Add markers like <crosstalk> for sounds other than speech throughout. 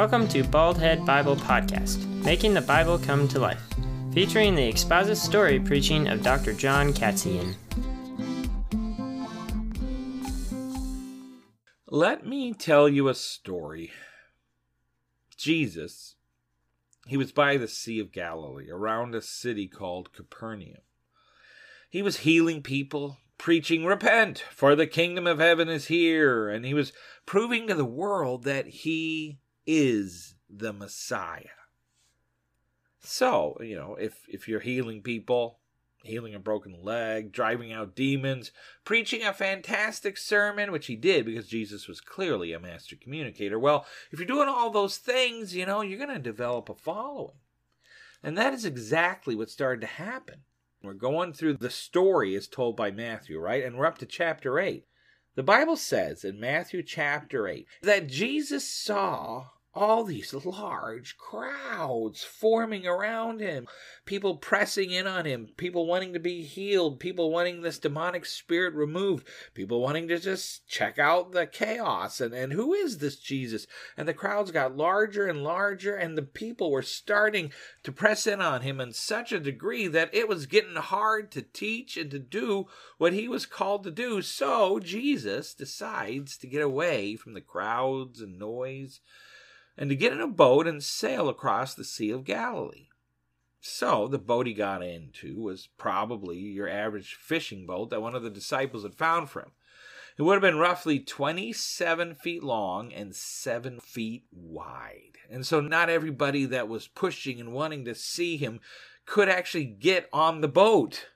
Welcome to Baldhead Bible Podcast, making the Bible come to life, featuring the expository preaching of Dr. John Katzian. Let me tell you a story. Jesus, he was by the Sea of Galilee, around a city called Capernaum. He was healing people, preaching, Repent, for the kingdom of heaven is here. And he was proving to the world that he is the Messiah. So, you know, if, if you're healing people, healing a broken leg, driving out demons, preaching a fantastic sermon, which he did because Jesus was clearly a master communicator. Well, if you're doing all those things, you know, you're going to develop a following. And that is exactly what started to happen. We're going through the story as told by Matthew, right? And we're up to chapter 8. The Bible says in Matthew chapter 8 that Jesus saw all these large crowds forming around him, people pressing in on him, people wanting to be healed, people wanting this demonic spirit removed, people wanting to just check out the chaos and, and who is this Jesus? And the crowds got larger and larger, and the people were starting to press in on him in such a degree that it was getting hard to teach and to do what he was called to do. So Jesus decides to get away from the crowds and noise and to get in a boat and sail across the Sea of Galilee. So, the boat he got into was probably your average fishing boat that one of the disciples had found for him. It would have been roughly 27 feet long and 7 feet wide. And so, not everybody that was pushing and wanting to see him could actually get on the boat.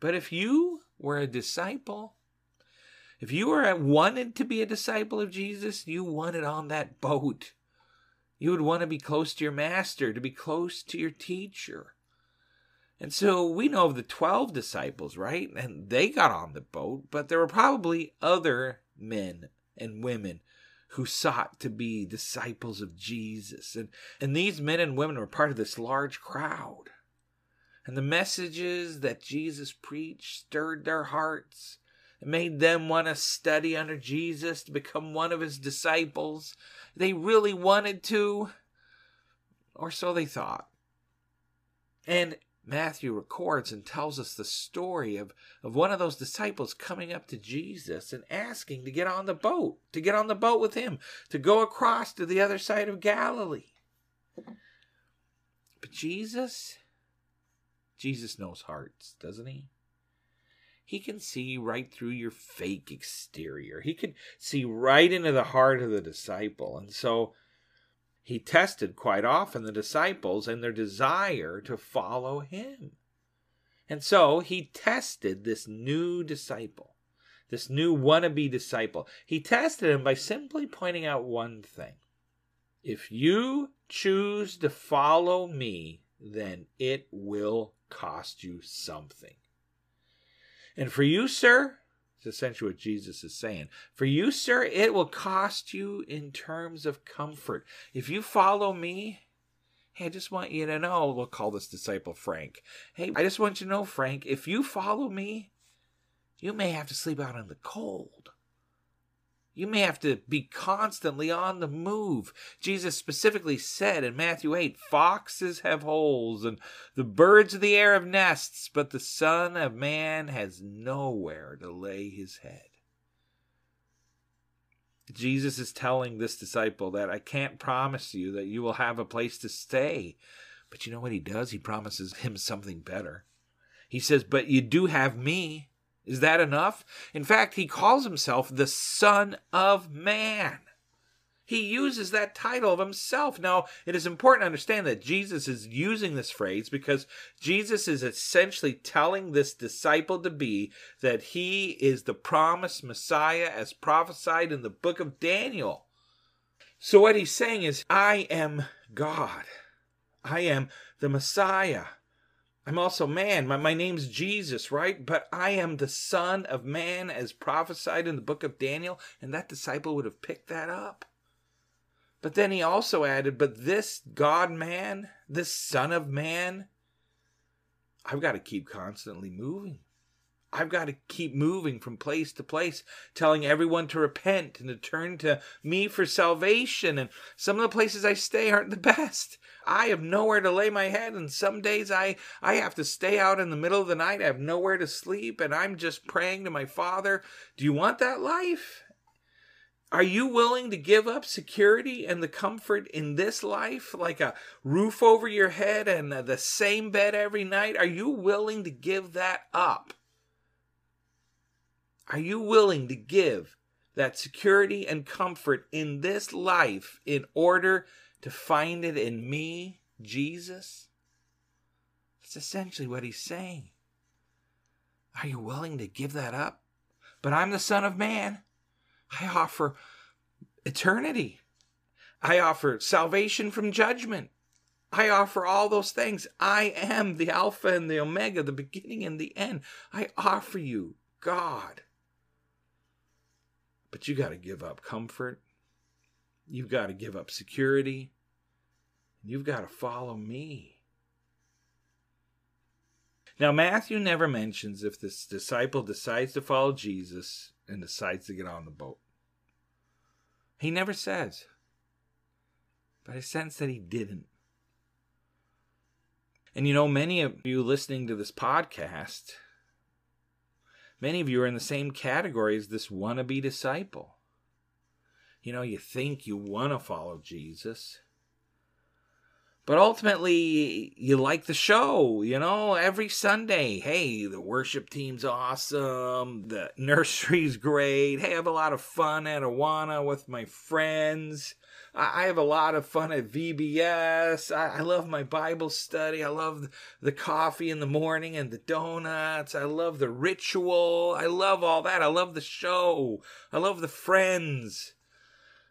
But if you were a disciple, if you were wanted to be a disciple of Jesus, you wanted on that boat. You would want to be close to your master, to be close to your teacher. And so we know of the 12 disciples, right? And they got on the boat, but there were probably other men and women who sought to be disciples of Jesus. And, and these men and women were part of this large crowd. And the messages that Jesus preached stirred their hearts. It made them want to study under Jesus, to become one of his disciples they really wanted to, or so they thought. And Matthew records and tells us the story of, of one of those disciples coming up to Jesus and asking to get on the boat, to get on the boat with him, to go across to the other side of Galilee. But Jesus, Jesus knows hearts, doesn't he? He can see right through your fake exterior. He could see right into the heart of the disciple. And so he tested quite often the disciples and their desire to follow him. And so he tested this new disciple, this new wannabe disciple. He tested him by simply pointing out one thing. If you choose to follow me, then it will cost you something. And for you, sir, it's essentially what Jesus is saying. For you, sir, it will cost you in terms of comfort. If you follow me, hey, I just want you to know, we'll call this disciple Frank. Hey, I just want you to know, Frank, if you follow me, you may have to sleep out in the cold. You may have to be constantly on the move. Jesus specifically said in Matthew 8 Foxes have holes, and the birds of the air have nests, but the Son of Man has nowhere to lay his head. Jesus is telling this disciple that I can't promise you that you will have a place to stay. But you know what he does? He promises him something better. He says, But you do have me. Is that enough? In fact, he calls himself the Son of Man. He uses that title of himself. Now, it is important to understand that Jesus is using this phrase because Jesus is essentially telling this disciple to be that he is the promised Messiah as prophesied in the book of Daniel. So, what he's saying is, I am God. I am the Messiah. I'm also man. My, my name's Jesus, right? But I am the Son of Man as prophesied in the book of Daniel, and that disciple would have picked that up. But then he also added, But this God man, this Son of Man, I've got to keep constantly moving. I've got to keep moving from place to place, telling everyone to repent and to turn to me for salvation. And some of the places I stay aren't the <laughs> best. I have nowhere to lay my head, and some days I, I have to stay out in the middle of the night. I have nowhere to sleep, and I'm just praying to my Father, Do you want that life? Are you willing to give up security and the comfort in this life, like a roof over your head and the same bed every night? Are you willing to give that up? Are you willing to give that security and comfort in this life in order to find it in me, Jesus? That's essentially what he's saying. Are you willing to give that up? But I'm the Son of Man. I offer eternity. I offer salvation from judgment. I offer all those things. I am the Alpha and the Omega, the beginning and the end. I offer you God. But you got to give up comfort. You've got to give up security. You've got to follow me. Now, Matthew never mentions if this disciple decides to follow Jesus and decides to get on the boat. He never says. But I sense that he didn't. And you know, many of you listening to this podcast, many of you are in the same category as this wannabe disciple. You know, you think you want to follow Jesus, but ultimately you like the show you know every sunday. Hey the worship team's awesome the <laughs> nursery's great. Hey i have a lot of fun at awana with my friends i have a lot of fun at vbs i, love my bible study. I love the coffee in the morning and the donuts. I love the ritual. I love all that. I love the show. I love the friends.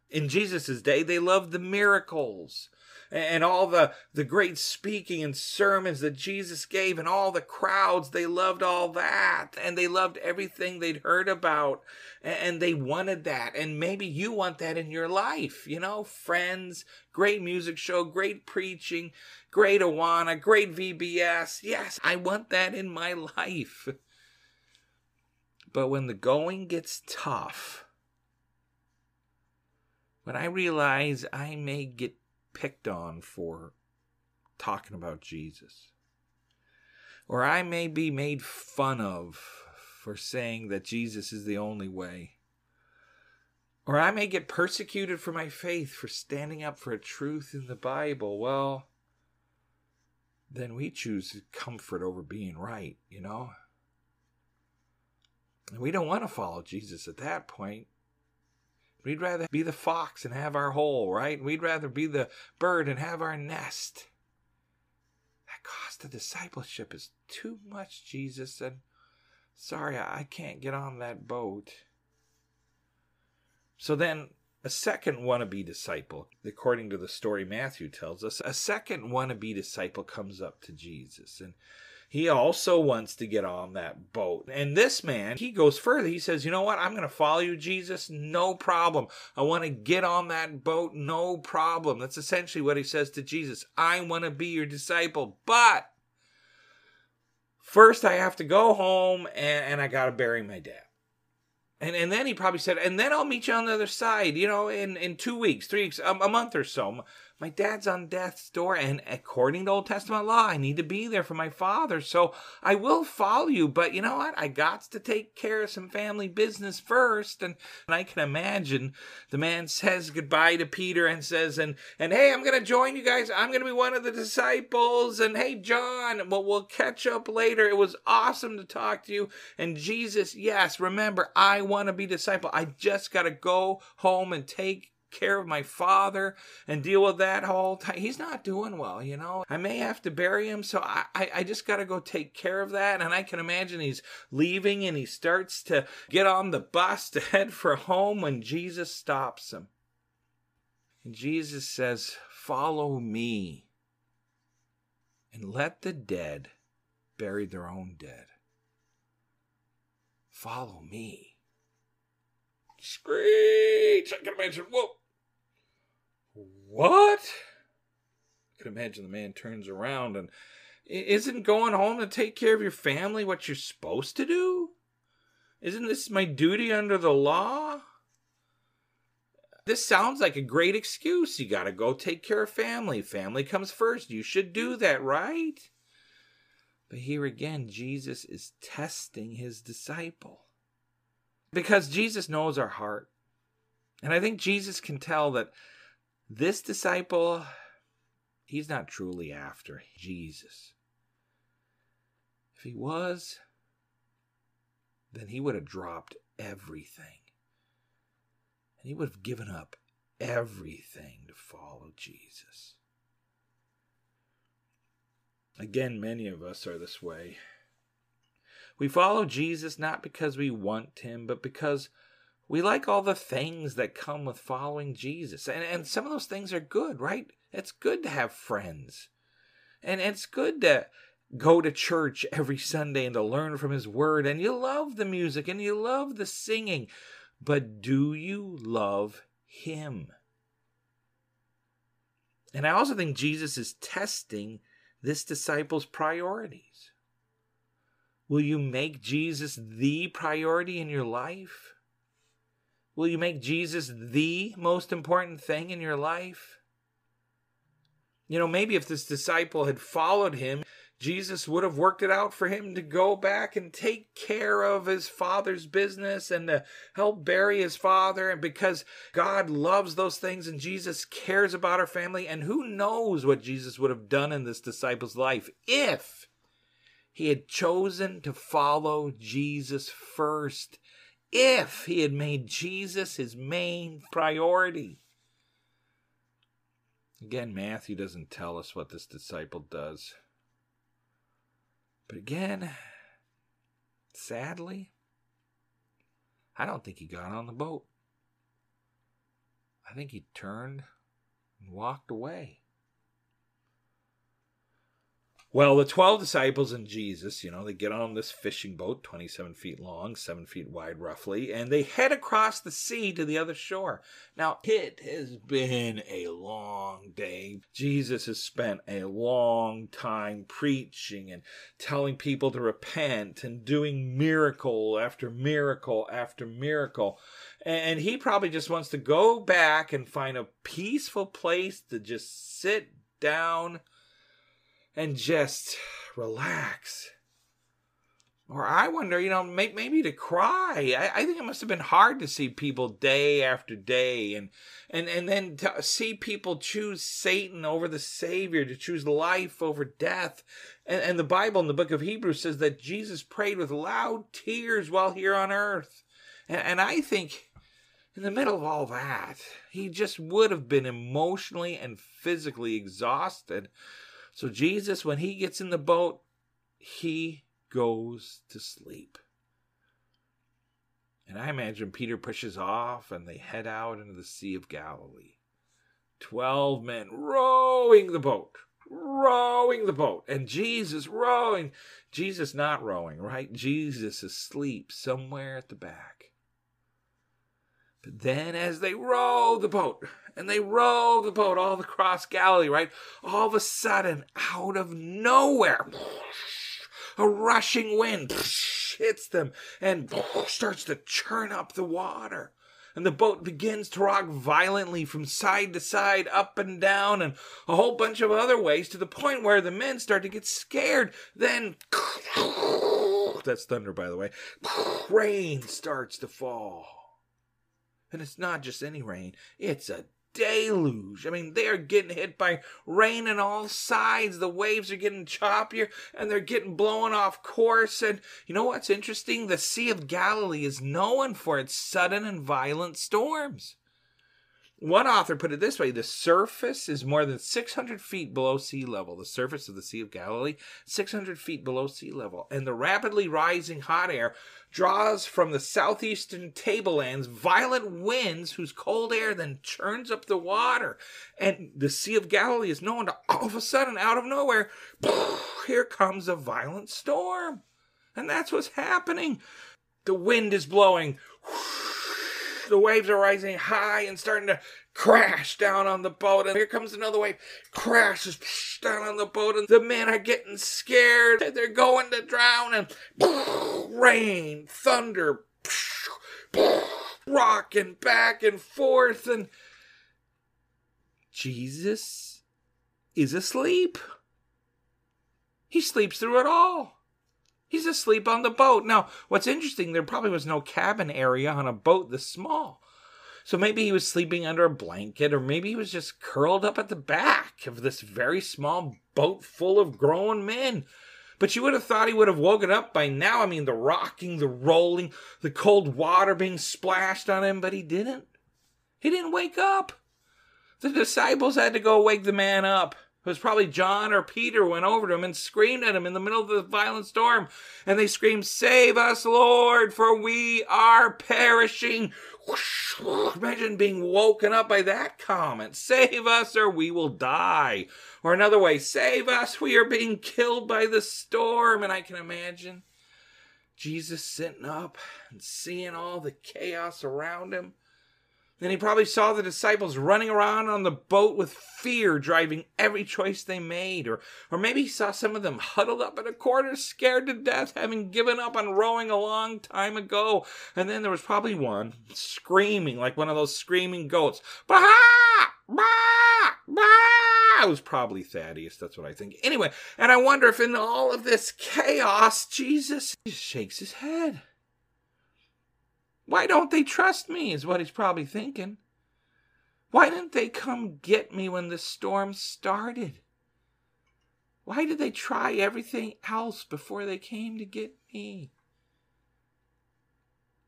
In jesus' day they loved the miracles and all the, the great speaking and sermons that Jesus gave and all the crowds, they loved all that and they loved everything they'd heard about and they wanted that. And maybe you want that in your life, you know, friends, great music show, great preaching, great Awana, great VBS. Yes, I want that in my <laughs> life. But when the going gets tough, when I realize I may get picked on for talking about Jesus. Or I may be made fun of for saying that Jesus is the only way. Or I may get persecuted for my faith for standing up for a truth in the Bible. Well, then we choose comfort over being right, you know? And we don't want to follow Jesus at that point. We'd rather be the fox and have our hole, right? We'd rather be the bird and have our nest. That cost of discipleship is too much, Jesus said. Sorry, I can't get on that boat. So then, a second wannabe disciple, according to the story Matthew tells us, a second wannabe disciple comes up to Jesus. And he also wants to get on that boat. And this man, he goes further. He says, You know what? I'm going to follow you, Jesus. No problem. I want to get on that boat. No problem. That's essentially what he says to Jesus. I want to be your disciple. But first, I have to go home and, and I got to bury my dad. And, and then he probably said, and then I'll meet you on the other side, you know, in, in two weeks, three weeks, a, a month or so. My dad's on death's door, and according to Old Testament law, I need to be there for my father. So I will follow you, but you know what? I got to take care of some family business first. And, and I can imagine the man says goodbye to Peter and says, and, and hey, I'm going to join you guys. I'm going to be one of the disciples. And hey, John, well, we'll catch up later. It was awesome to talk to you. And Jesus, yes, remember, I want to be disciple. I just got to go home and take care of my father and deal with that whole time. He's not doing well, you know. I may have to bury him, so I, I, I just got to go take care of that. And I can imagine he's leaving and he starts to get on the bus to head for home when Jesus stops him. And Jesus says, Follow me and let the dead bury their own dead. Follow me. Screech! I can imagine. Whoa! What? I can imagine the man turns around and isn't going home to take care of your family what you're supposed to do? Isn't this my duty under the law? This sounds like a great excuse. You got to go take care of family. Family comes first. You should do that, right? But here again, Jesus is testing his disciple. Because Jesus knows our heart. And I think Jesus can tell that this disciple, he's not truly after Jesus. If he was, then he would have dropped everything. And he would have given up everything to follow Jesus. Again, many of us are this way. We follow Jesus not because we want him, but because we like all the things that come with following Jesus. And, and some of those things are good, right? It's good to have friends. And it's good to go to church every Sunday and to learn from his word. And you love the music and you love the singing. But do you love him? And I also think Jesus is testing this disciple's priorities. Will you make Jesus the priority in your life? Will you make Jesus the most important thing in your life? You know, maybe if this disciple had followed him, Jesus would have worked it out for him to go back and take care of his father's business and to help bury his father. And because God loves those things and Jesus cares about our family, and who knows what Jesus would have done in this disciple's life if he had chosen to follow Jesus first, if he had made Jesus his main priority. Again, Matthew doesn't tell us what this disciple does. But again, sadly, I don't think he got on the boat. I think he turned and walked away. Well, the 12 disciples and Jesus, you know, they get on this fishing boat, 27 feet long, 7 feet wide roughly, and they head across the sea to the other shore. Now, it has been a long day. Jesus has spent a long time preaching and telling people to repent and doing miracle after miracle after miracle. And he probably just wants to go back and find a peaceful place to just sit down and just relax. Or I wonder, you know, may, maybe to cry. I, I, think it must have been hard to see people day after day, and and and then to see people choose Satan over the Savior, to choose life over death. And, and the Bible in the book of Hebrews says that Jesus prayed with loud tears while here on earth. And, and I think in the middle of all that, he just would have been emotionally and physically exhausted. So Jesus, when he gets in the boat, he goes to sleep. And I imagine Peter pushes off and they head out into the Sea of Galilee. Twelve men rowing the boat, rowing the boat, and Jesus rowing. Jesus not rowing, right? Jesus asleep somewhere at the back. But then, as they row the boat, and they row the boat all across Galilee, right? All of a sudden, out of nowhere, a rushing wind hits them and starts to churn up the water. And the boat begins to rock violently from side to side, up and down, and a whole bunch of other ways to the point where the men start to get scared. Then, that's thunder, by the way, rain starts to fall. And it's not just any rain, it's a deluge. I mean, they are getting hit by rain on all sides. The waves are getting choppier and they're getting blown off course. And you know what's interesting? The Sea of Galilee is known for its sudden and violent storms. One author put it this way the surface is more than 600 feet below sea level. The surface of the Sea of Galilee, 600 feet below sea level. And the rapidly rising hot air draws from the southeastern tablelands violent winds whose cold air then churns up the water. And the Sea of Galilee is known to all of a sudden, out of nowhere, <laughs> here comes a violent storm. And that's what's happening. The wind is blowing the waves are rising high and starting to crash down on the boat. And here comes another wave, crashes down on the boat. And the men are getting scared. They're going to drown. And <laughs> rain, thunder, <laughs> rocking back and forth, and Jesus is asleep. He sleeps through it all. He's asleep on the boat. Now, what's interesting, there probably was no cabin area on a boat this small. So maybe he was sleeping under a blanket, or maybe he was just curled up at the back of this very small boat full of grown men. But you would have thought he would have woken up by now. I mean, the rocking, the rolling, the cold water being splashed on him, but he didn't. He didn't wake up. The disciples had to go wake the man up. It was probably John or Peter went over to him and screamed at him in the middle of the violent storm. And they screamed, Save us, Lord, for we are perishing. Imagine being woken up by that comment. Save us or we will die. Or another way, save us, we are being killed by the storm. And I can imagine Jesus sitting up and seeing all the chaos around him then he probably saw the disciples running around on the boat with fear driving every choice they made. Or, or maybe he saw some of them huddled up in a corner, scared to death, having given up on rowing a long time ago. And then there was probably one screaming like one of those screaming goats. Bah! Bah! Bah! It was probably Thaddeus, that's what I think. Anyway, and I wonder if in all of this chaos, Jesus shakes his head. Why don't they trust me? is what he's probably thinking. Why didn't they come get me when the storm started? Why did they try everything else before they came to get me?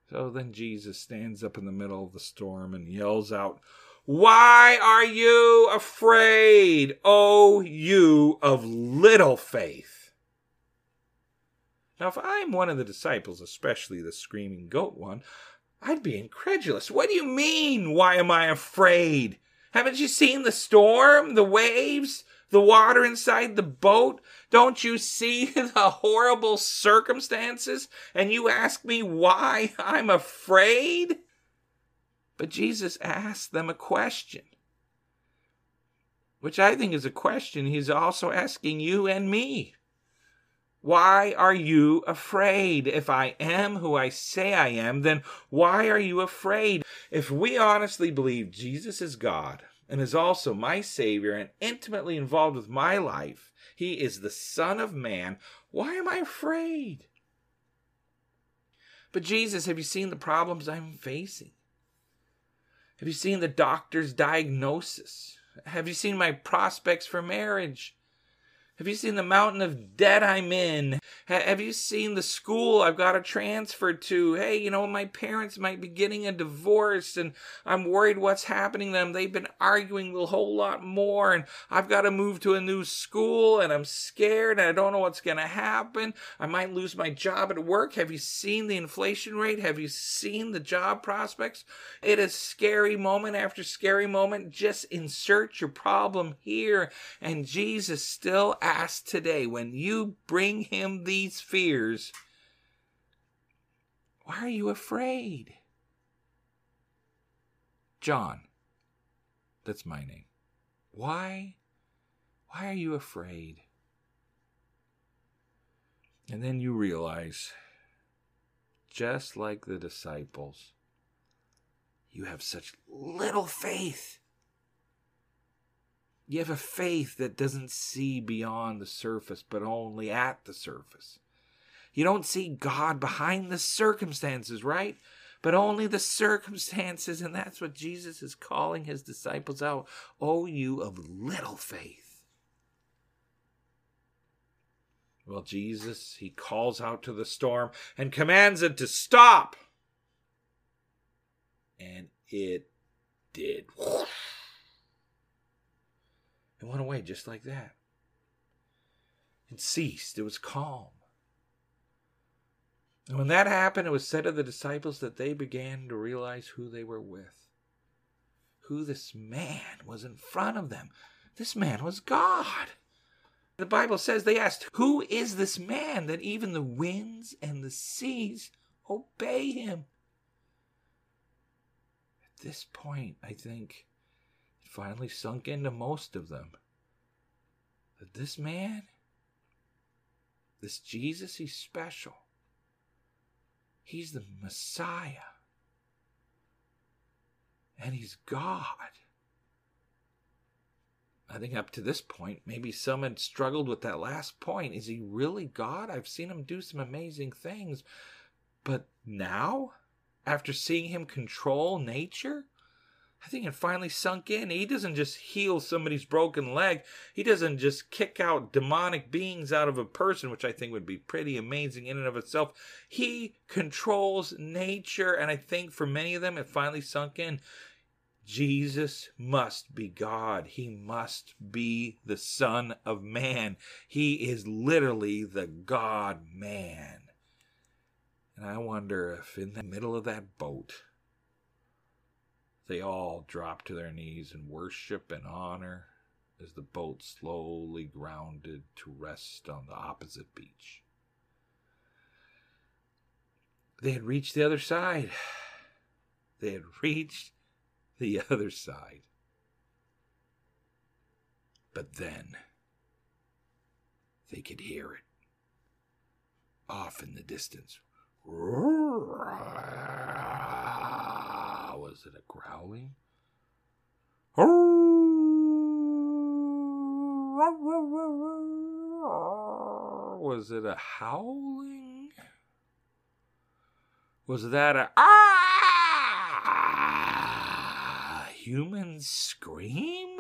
So then Jesus stands up in the middle of the storm and yells out, Why are you afraid, O you of little faith? Now, if I'm one of the disciples, especially the screaming goat one, I'd be incredulous. What do you mean? Why am I afraid? Haven't you seen the storm, the waves, the water inside the boat? Don't you see <laughs> the horrible circumstances? And you ask me why <laughs> I'm afraid? But Jesus asked them a question, which I think is a question he's also asking you and me. Why are you afraid? If I am who I say I am, then why are you afraid? If we honestly believe Jesus is God and is also my Savior and intimately involved with my life, He is the Son of Man, why am I afraid? But, Jesus, have you seen the problems I'm facing? Have you seen the doctor's diagnosis? Have you seen my prospects for marriage? Have you seen the mountain of debt I'm in? Have you seen the school I've got to transfer to? Hey, you know, my parents might be getting a divorce and I'm worried what's happening to them. They've been arguing a whole lot more and I've got to move to a new school and I'm scared and I don't know what's going to happen. I might lose my job at work. Have you seen the inflation rate? Have you seen the job prospects? It is scary moment after scary moment. Just insert your problem here and Jesus still ask today when you bring him these fears, why are you afraid? John, that's my name. Why? Why are you afraid? And then you realize, just like the disciples, you have such little faith. You have a faith that doesn't see beyond the surface, but only at the surface. You don't see God behind the circumstances, right? But only the circumstances, and that's what Jesus is calling his disciples out. Oh, you of little faith. Well, Jesus, he calls out to the storm and commands it to stop. And it did. It went away just like that. And ceased. It was calm. And when that happened, it was said of the disciples that they began to realize who they were with. Who this man was in front of them. This man was God. The Bible says they asked, Who is this man that even the winds and the seas obey him? At this point, I think finally sunk into most of them that this man, this Jesus, he's special. He's the Messiah. and he's God. I think up to this point, maybe some had struggled with that last point. Is he really God? I've seen him do some amazing things. But now, after seeing him control nature, I think it finally sunk in. He doesn't just heal somebody's broken leg. He doesn't just kick out demonic beings out of a person, which I think would be pretty amazing in and of itself. He controls nature. And I think for many of them, it finally sunk in. Jesus must be God. He must be the Son of Man. He is literally the God man. And I wonder if in the middle of that boat, they all drop to their knees in worship and honor as the boat slowly grounded to rest on the opposite beach. They had reached the other side. They had reached the <laughs> other side. But then they could hear it off in the distance. Was it a growling? <laughs> Was it a howling? Was that a ah human scream?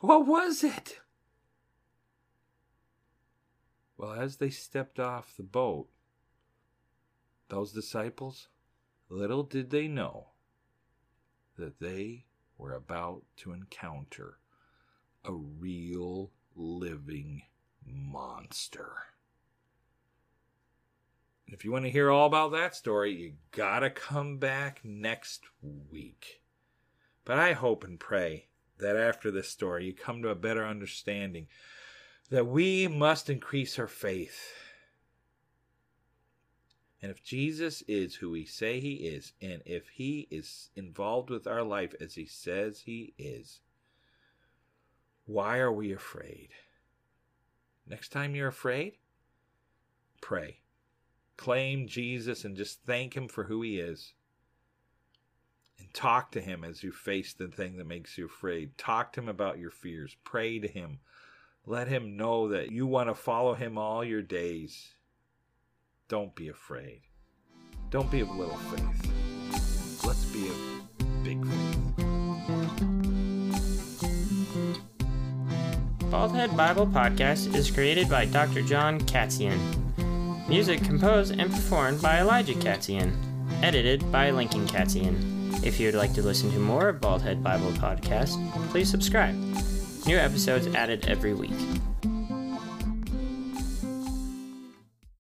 What was it? Well, as they stepped off the boat, those disciples, little did they know that they were about to encounter a real living monster. If you want to hear all about that story, you gotta come back next week. But I hope and pray that after this story, you come to a better understanding that we must increase our faith. And if Jesus is who we say he is, and if he is involved with our life as he says he is, why are we afraid? Next time you're afraid, pray. Claim Jesus and just thank him for who he is. And talk to him as you face the thing that makes you afraid. Talk to him about your fears. Pray to him. Let him know that you want to follow him all your days. Don't be afraid. Don't be of little faith. Let's be of big faith. Baldhead Bible Podcast is created by Dr. John Katzian. Music composed and performed by Elijah Katzian. Edited by Lincoln Katzian. If you would like to listen to more of Baldhead Bible Podcast, please subscribe. New episodes added every week.